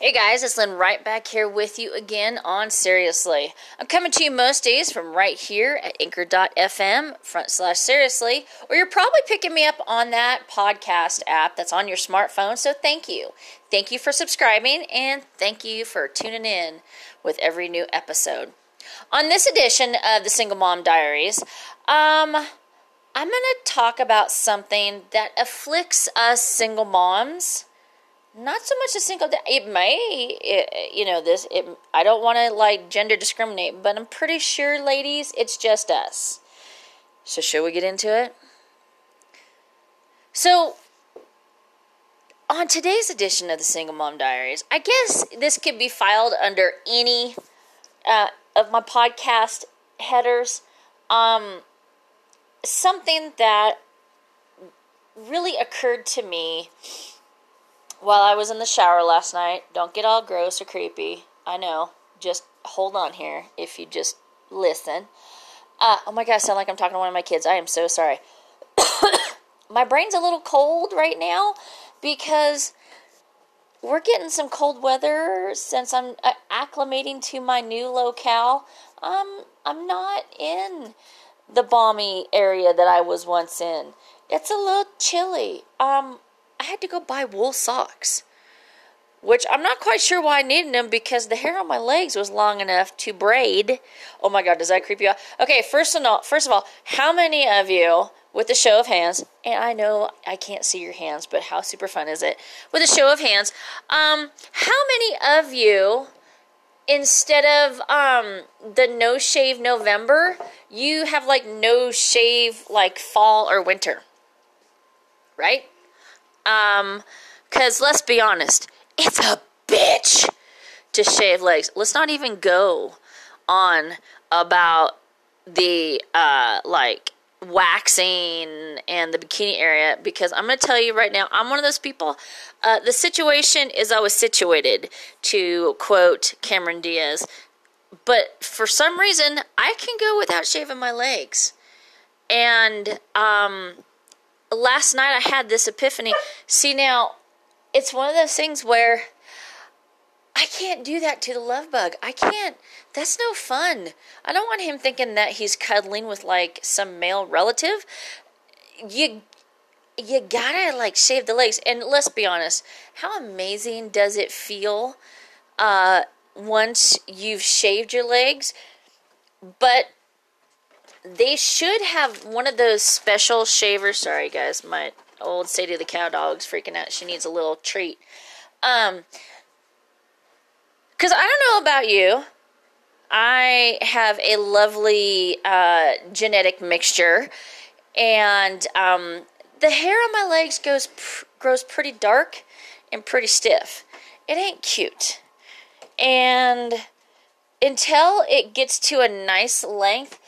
Hey guys, it's Lynn right back here with you again on Seriously. I'm coming to you most days from right here at anchor.fm front slash seriously, or you're probably picking me up on that podcast app that's on your smartphone, so thank you. Thank you for subscribing and thank you for tuning in with every new episode. On this edition of the Single Mom Diaries, um, I'm going to talk about something that afflicts us single moms not so much a single day. it may it, you know this it i don't want to like gender discriminate but i'm pretty sure ladies it's just us so should we get into it so on today's edition of the single mom diaries i guess this could be filed under any uh, of my podcast headers um, something that really occurred to me while I was in the shower last night. Don't get all gross or creepy. I know. Just hold on here if you just listen. Uh, oh my gosh, I sound like I'm talking to one of my kids. I am so sorry. my brain's a little cold right now because we're getting some cold weather since I'm uh, acclimating to my new locale. Um, I'm not in the balmy area that I was once in. It's a little chilly. Um, I had to go buy wool socks, which I'm not quite sure why I needed them because the hair on my legs was long enough to braid. Oh my God, does that creep you out? Okay, first of all, first of all, how many of you, with a show of hands, and I know I can't see your hands, but how super fun is it? With a show of hands, um, how many of you instead of um the no shave November, you have like no shave like fall or winter. Right? Um, because let's be honest, it's a bitch to shave legs. Let's not even go on about the uh like waxing and the bikini area because I'm going to tell you right now, I'm one of those people. Uh, the situation is always situated, to quote Cameron Diaz. But for some reason, I can go without shaving my legs. And um, last night I had this epiphany. See, now, it's one of those things where I can't do that to the love bug. I can't. That's no fun. I don't want him thinking that he's cuddling with like some male relative. You you gotta like shave the legs. And let's be honest, how amazing does it feel uh, once you've shaved your legs? But they should have one of those special shavers. Sorry, guys, my old Sadie the cow dog's freaking out. She needs a little treat. Um, because I don't know about you. I have a lovely uh, genetic mixture, and um, the hair on my legs goes pr- grows pretty dark and pretty stiff. It ain't cute, and until it gets to a nice length,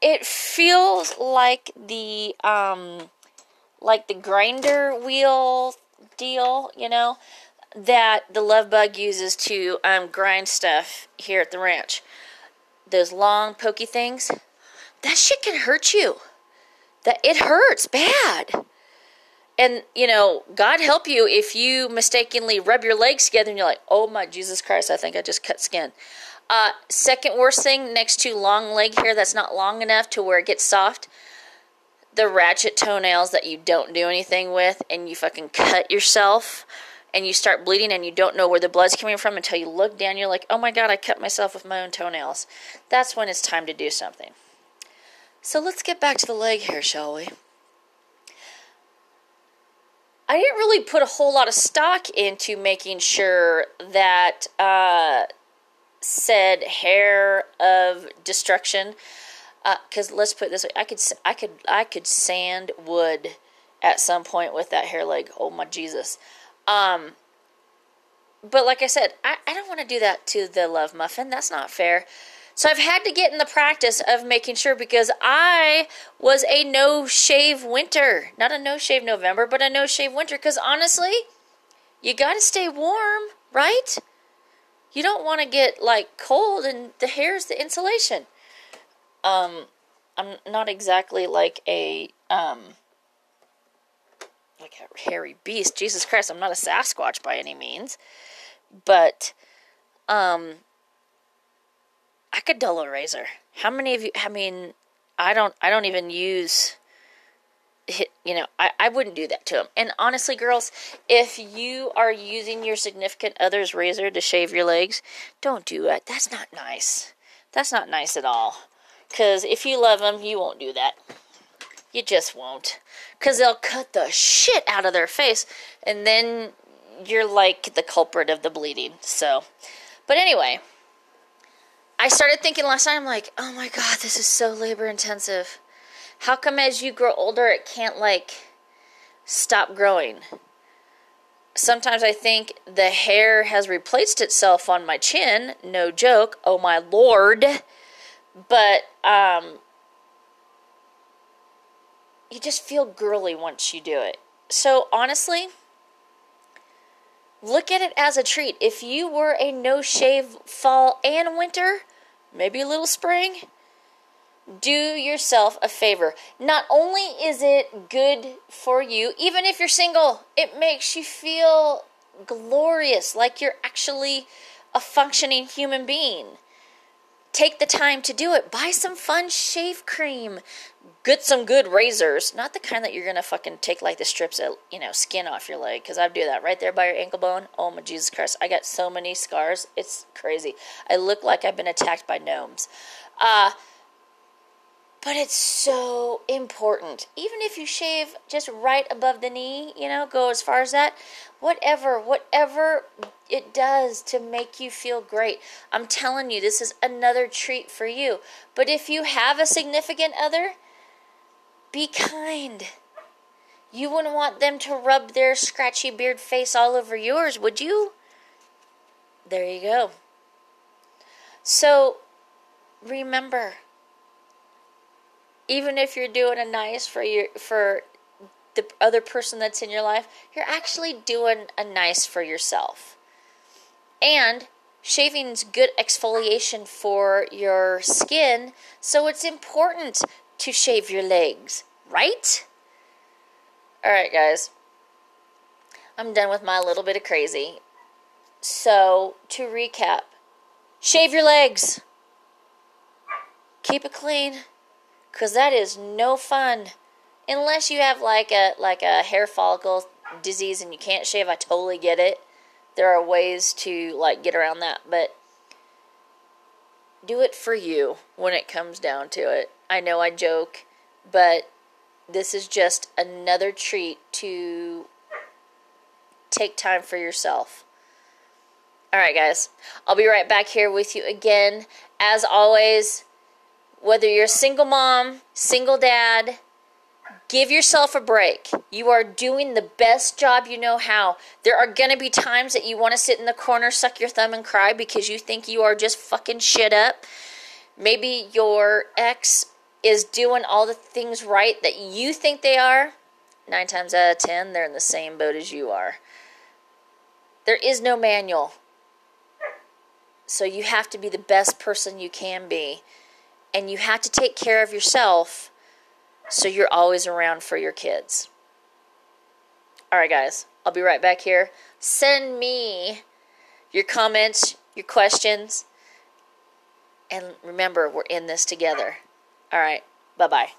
it feels like the um like the grinder wheel deal, you know, that the love bug uses to um, grind stuff here at the ranch. Those long pokey things, that shit can hurt you. That it hurts bad. And you know, God help you if you mistakenly rub your legs together and you're like, "Oh my Jesus Christ, I think I just cut skin." Uh, second worst thing next to long leg hair that's not long enough to where it gets soft, the ratchet toenails that you don't do anything with and you fucking cut yourself and you start bleeding and you don't know where the blood's coming from until you look down you're like, "Oh my god, I cut myself with my own toenails." That's when it's time to do something. So let's get back to the leg hair, shall we? I didn't really put a whole lot of stock into making sure that uh, said hair of destruction. Because uh, let's put this way i could i could i could sand wood at some point with that hair leg oh my jesus. Um but like i said i, I don't want to do that to the love muffin that's not fair. So i've had to get in the practice of making sure because i was a no shave winter. Not a no shave november but a no shave winter because honestly you got to stay warm right you don't want to get like cold and the hair is the insulation. Um, I'm not exactly like a um like a hairy beast. Jesus Christ, I'm not a Sasquatch by any means. but um I could dull a razor. How many of you I mean I don't I don't even use you know, I, I wouldn't do that to them. And honestly, girls, if you are using your significant other's razor to shave your legs, don't do it. That's not nice. That's not nice at all. Because if you love them, you won't do that. You just won't. Because they'll cut the shit out of their face, and then you're like the culprit of the bleeding. So, but anyway, I started thinking last night, I'm like, oh my god, this is so labor intensive. How come as you grow older, it can't like stop growing? Sometimes I think the hair has replaced itself on my chin. No joke. Oh my lord. But, um, you just feel girly once you do it. So honestly, look at it as a treat. If you were a no shave fall and winter, maybe a little spring, do yourself a favor. Not only is it good for you, even if you're single, it makes you feel glorious, like you're actually a functioning human being. Take the time to do it. Buy some fun shave cream. Get some good razors. Not the kind that you're gonna fucking take like the strips of you know skin off your leg, because I do that right there by your ankle bone. Oh my Jesus Christ! I got so many scars. It's crazy. I look like I've been attacked by gnomes. Uh but it's so important. Even if you shave just right above the knee, you know, go as far as that, whatever, whatever it does to make you feel great. I'm telling you, this is another treat for you. But if you have a significant other, be kind. You wouldn't want them to rub their scratchy beard face all over yours, would you? There you go. So, remember even if you're doing a nice for your for the other person that's in your life, you're actually doing a nice for yourself. And shaving's good exfoliation for your skin, so it's important to shave your legs, right? All right, guys. I'm done with my little bit of crazy. So, to recap, shave your legs. Keep it clean because that is no fun. Unless you have like a like a hair follicle disease and you can't shave i totally get it. There are ways to like get around that but do it for you when it comes down to it. I know i joke but this is just another treat to take time for yourself. All right guys. I'll be right back here with you again. As always whether you're a single mom, single dad, give yourself a break. You are doing the best job you know how. There are going to be times that you want to sit in the corner, suck your thumb, and cry because you think you are just fucking shit up. Maybe your ex is doing all the things right that you think they are. Nine times out of ten, they're in the same boat as you are. There is no manual. So you have to be the best person you can be and you have to take care of yourself so you're always around for your kids. All right, guys, I'll be right back here. Send me your comments, your questions, and remember, we're in this together. All right, bye bye.